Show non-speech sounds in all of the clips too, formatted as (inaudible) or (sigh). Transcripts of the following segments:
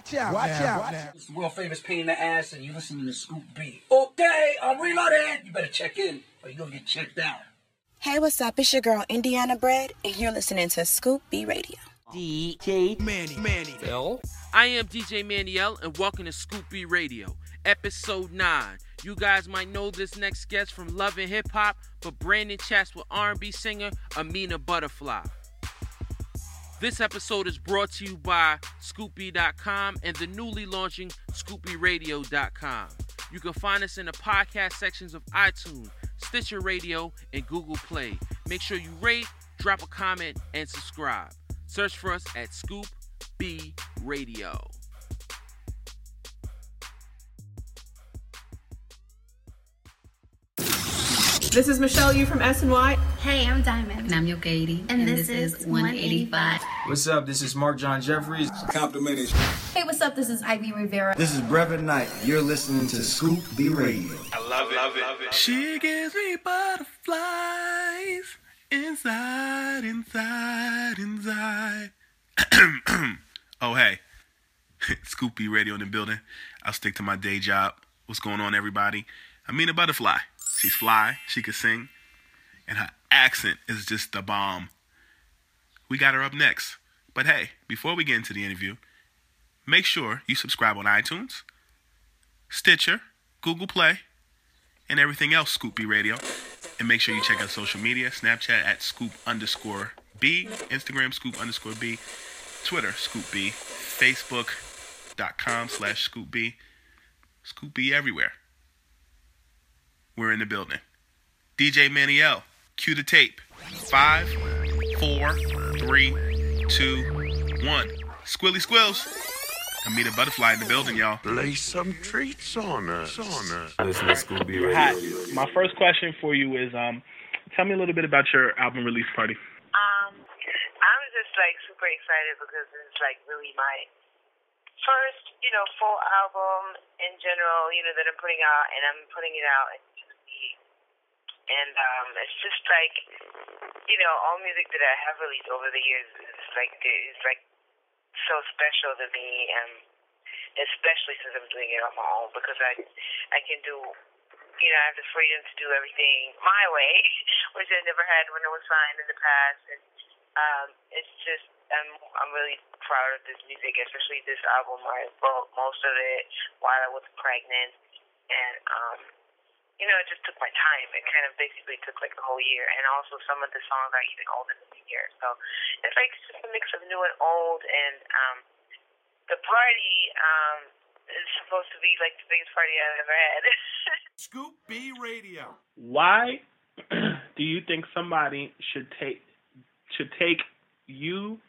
Watch out, watch now, out. watch now. It's the world famous pain in the ass, and you're listening to Scoop B. Okay, I'm reloaded. You better check in, or you're gonna get checked out. Hey, what's up? It's your girl Indiana Bread, and you're listening to Scoop B Radio. DJ Manny, Manny. Phil. I am DJ Maniel, and welcome to Scoop B Radio, episode 9. You guys might know this next guest from Love and Hip Hop, but Brandon chats with R&B singer Amina Buddafly. This episode is brought to you by ScoopB.com and the newly launching ScoopBRadio.com. You can find us in the podcast sections of iTunes, Stitcher Radio, and Google Play. Make sure you rate, drop a comment, and subscribe. Search for us at Scoop B Radio. This is Michelle Yu from SNY. Hey, I'm Diamond. And I'm Yo Katie. And, and this, this, is 185. What's up? This is Mark John Jeffries. Complimenting. Hey, what's up? This is Ivy Rivera. This is Brevin Knight. You're listening to Scoop B Radio. I love it. Love it. Love it. She gives me butterflies inside, inside, inside. (clears throat) oh, hey. (laughs) Scoop B Radio in the building. I'll stick to my day job. What's going on, everybody? Amina Buddafly. She's fly, she can sing, and her accent is just the bomb. We got her up next. But hey, before we get into the interview, make sure you subscribe on iTunes, Stitcher, Google Play, and everything else Scoop B Radio. And make sure you check out social media, Snapchat at Scoop underscore B, Instagram Scoop underscore B, Twitter Scoop B, Facebook.com slash Scoop B, Scoop B everywhere. We're in the building. DJ Maniel, cue the tape. Five, four, three, two, one. Squilly squills. Amina Buddafly in the building, y'all. Lay some treats on us. On us. Listen to Scoop B Radio. Hi. My first question for you is, um, tell me a little bit about your album release party. Um, I'm just like super excited because it's like really my first, you know, full album in general, you know, that I'm putting out, and I'm putting it out and um, it's just like you know all music that I have released over the years is like is like so special to me, and especially since I'm doing it on my own because I I can do you know I have the freedom to do everything my way, (laughs) which I never had when I was signed in the past, and um, it's just I'm I'm really proud of this music, especially this album. I wrote most of it while I was pregnant, and um you know, it just took my time. It kind of basically took like a whole year, and also some of the songs are even older than a year. So it's like just a mix of new and old. And um, the party um, is supposed to be like the biggest party I've ever had. (laughs) Scoop B Radio. Why (clears throat) do you think somebody should take should take you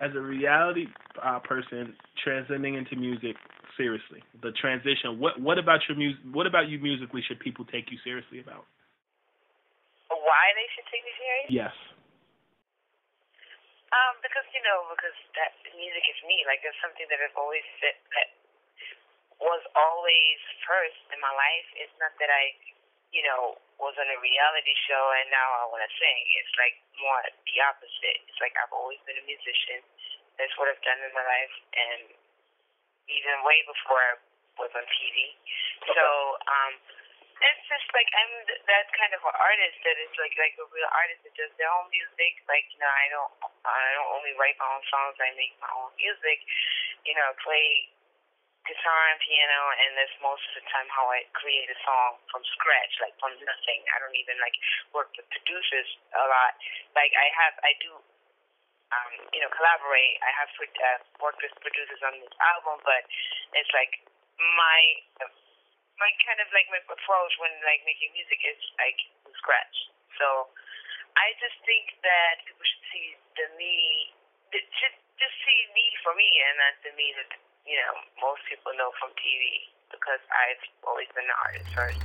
as a reality uh, person transcending into music seriously? The transition. What what about your music? What about you musically should people take you seriously about? Why they should take me seriously? Yes. Um, because you know, because that music is me. Like it's something that I've always said that was always first in my life. It's not that I, you know, was on a reality show and now I want to sing. It's like more the opposite. It's like I've always been a musician. That's what I've done in my life, and even way before I was on TV. So, um, it's just like I'm th- that kind of an artist that is like like a real artist that does their own music. Like you know, I don't I don't only write my own songs. I make my own music. You know, play guitar and piano, and that's most of the time how I create a song from scratch, like from nothing. I don't even like work with producers a lot. Like I have, I do, um, you know, collaborate. I have uh, worked with producers on this album, but it's like my my kind of like my approach when like making music is like scratch. So I just think that people should see the me, should just see me for me, and not the me that you know most people know from TV because I've always been an artist first.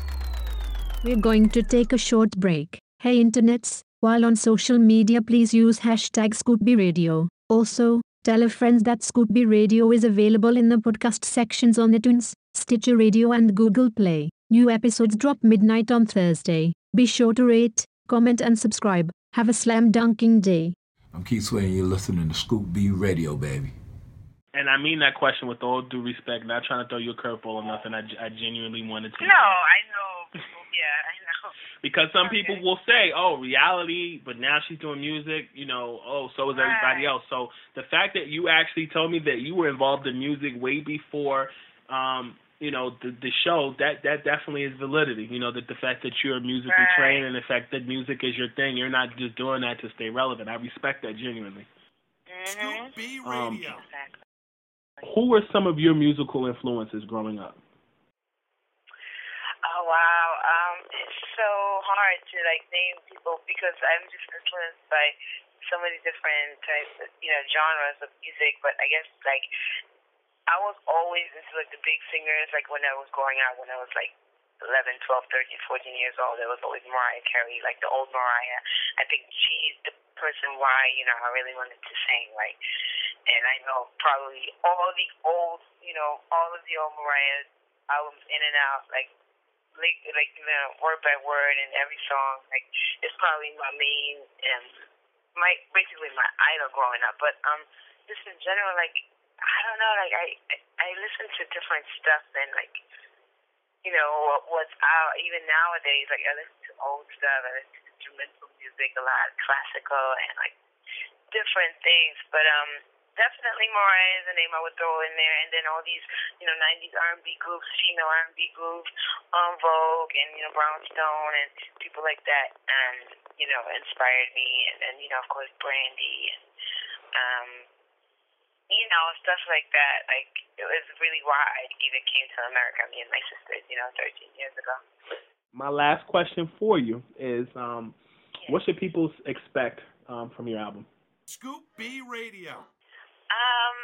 We're going to take a short break. Hey internets, while on social media please use hashtag ScoopBRadio. Also, tell a friend that Scoop B Radio is available in the podcast sections on iTunes, Stitcher Radio and Google Play. New episodes drop midnight on Thursday. Be sure to rate, comment and subscribe. Have a slam dunking day. I'm Keith Sweat and you're listening to Scoop B Radio, baby. And I mean that question with all due respect, not trying to throw you a curveball or nothing. I, I genuinely wanted to. No, I know. yeah, I know. Because some okay. people will say, "Oh, reality," but now she's doing music. You know, oh, so is right. everybody else. So the fact that you actually told me that you were involved in music way before, um, you know, the the show that that definitely is validity. You know, that the fact that you're musically right. trained and the fact that music is your thing, you're not just doing that to stay relevant. I respect that genuinely. Mm-hmm. B Radio. Um, exactly. Who were some of your musical influences growing up? To like name people because I'm just influenced by so many different types of you know genres of music. But I guess like I was always into like the big singers. Like when I was growing up, when I was like 11, 12, 13, 14 years old, there was always Mariah Carey, like the old Mariah. I think she's the person why you know I really wanted to sing like and I know probably all the old, you know, all of the old Mariah albums in and out, like, like, like you know, word by word and every song, like, it's probably my main, and my basically my idol growing up. But um, just in general, like, I don't know, like I I listen to different stuff and like, you know, what's out even nowadays. Like I listen to old stuff, I listen to instrumental music a lot, classical and like different things. But um definitely Mariah is a name I would throw in there, and then all these, you know, '90s R&B groups, female R&B groups, En Vogue, and you know, Brownstone, and people like that, and you know, inspired me, and then you know, of course, Brandy, and um, you know, stuff like that. Like it was really why I even came to America. Me and my sisters, you know, 13 years ago. My last question for you is, um, what should people expect um, from your album? Scoop B Radio. Um.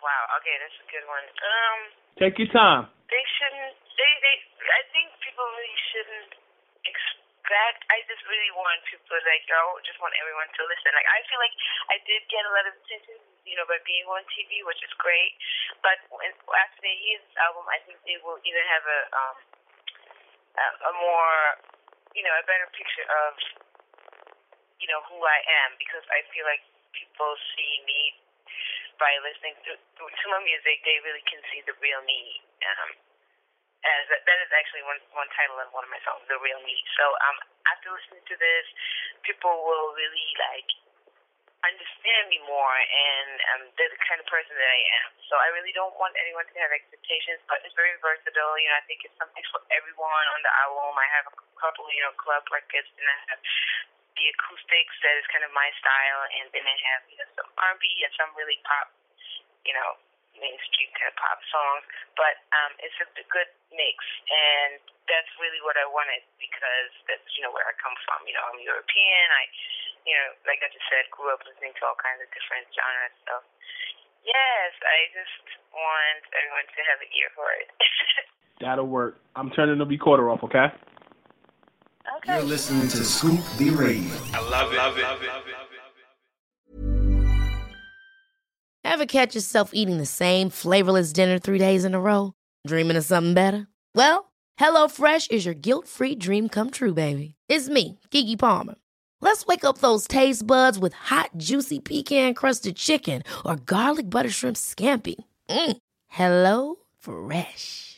Wow. Okay, that's a good one. Um. Take your time. They shouldn't. They. They. I think people really shouldn't expect. I just really want people like. I just want everyone to listen. Like I feel like I did get a lot of attention, you know, by being on TV, which is great. But when, after they hear this album, I think they will either have a um a, a more, you know, a better picture of, you know, who I am because I feel like people see me by listening to, to my music, they really can see the real me. Um, as that, is actually one one title of one of my songs, "The Real Me." So um, after listening to this, people will really like understand me more, and um, they're the kind of person that I am. So I really don't want anyone to have expectations, but it's very versatile. You know, I think it's something for everyone on the album. I have a couple, you know, club records, and I have the acoustics that is kind of my style, and then I have you know some R&B and some really pop, you know, mainstream kind of pop songs. But um, it's a, good mix, and that's really what I wanted because that's you know where I come from. You know, I'm European. I, you know, like I just said, grew up listening to all kinds of different genres. So yes, I just want everyone to have an ear for it. (laughs) That'll work. I'm turning the recorder off. Okay. Okay. You're listening to Scoop B Radio. I love it. Love it. Love it. Ever catch yourself eating the same flavorless dinner three days in a row? Dreaming of something better? Well, HelloFresh is your guilt-free dream come true, baby. It's me, Keke Palmer. Let's wake up those taste buds with hot, juicy pecan-crusted chicken or garlic butter shrimp scampi. Mm. Hello Fresh.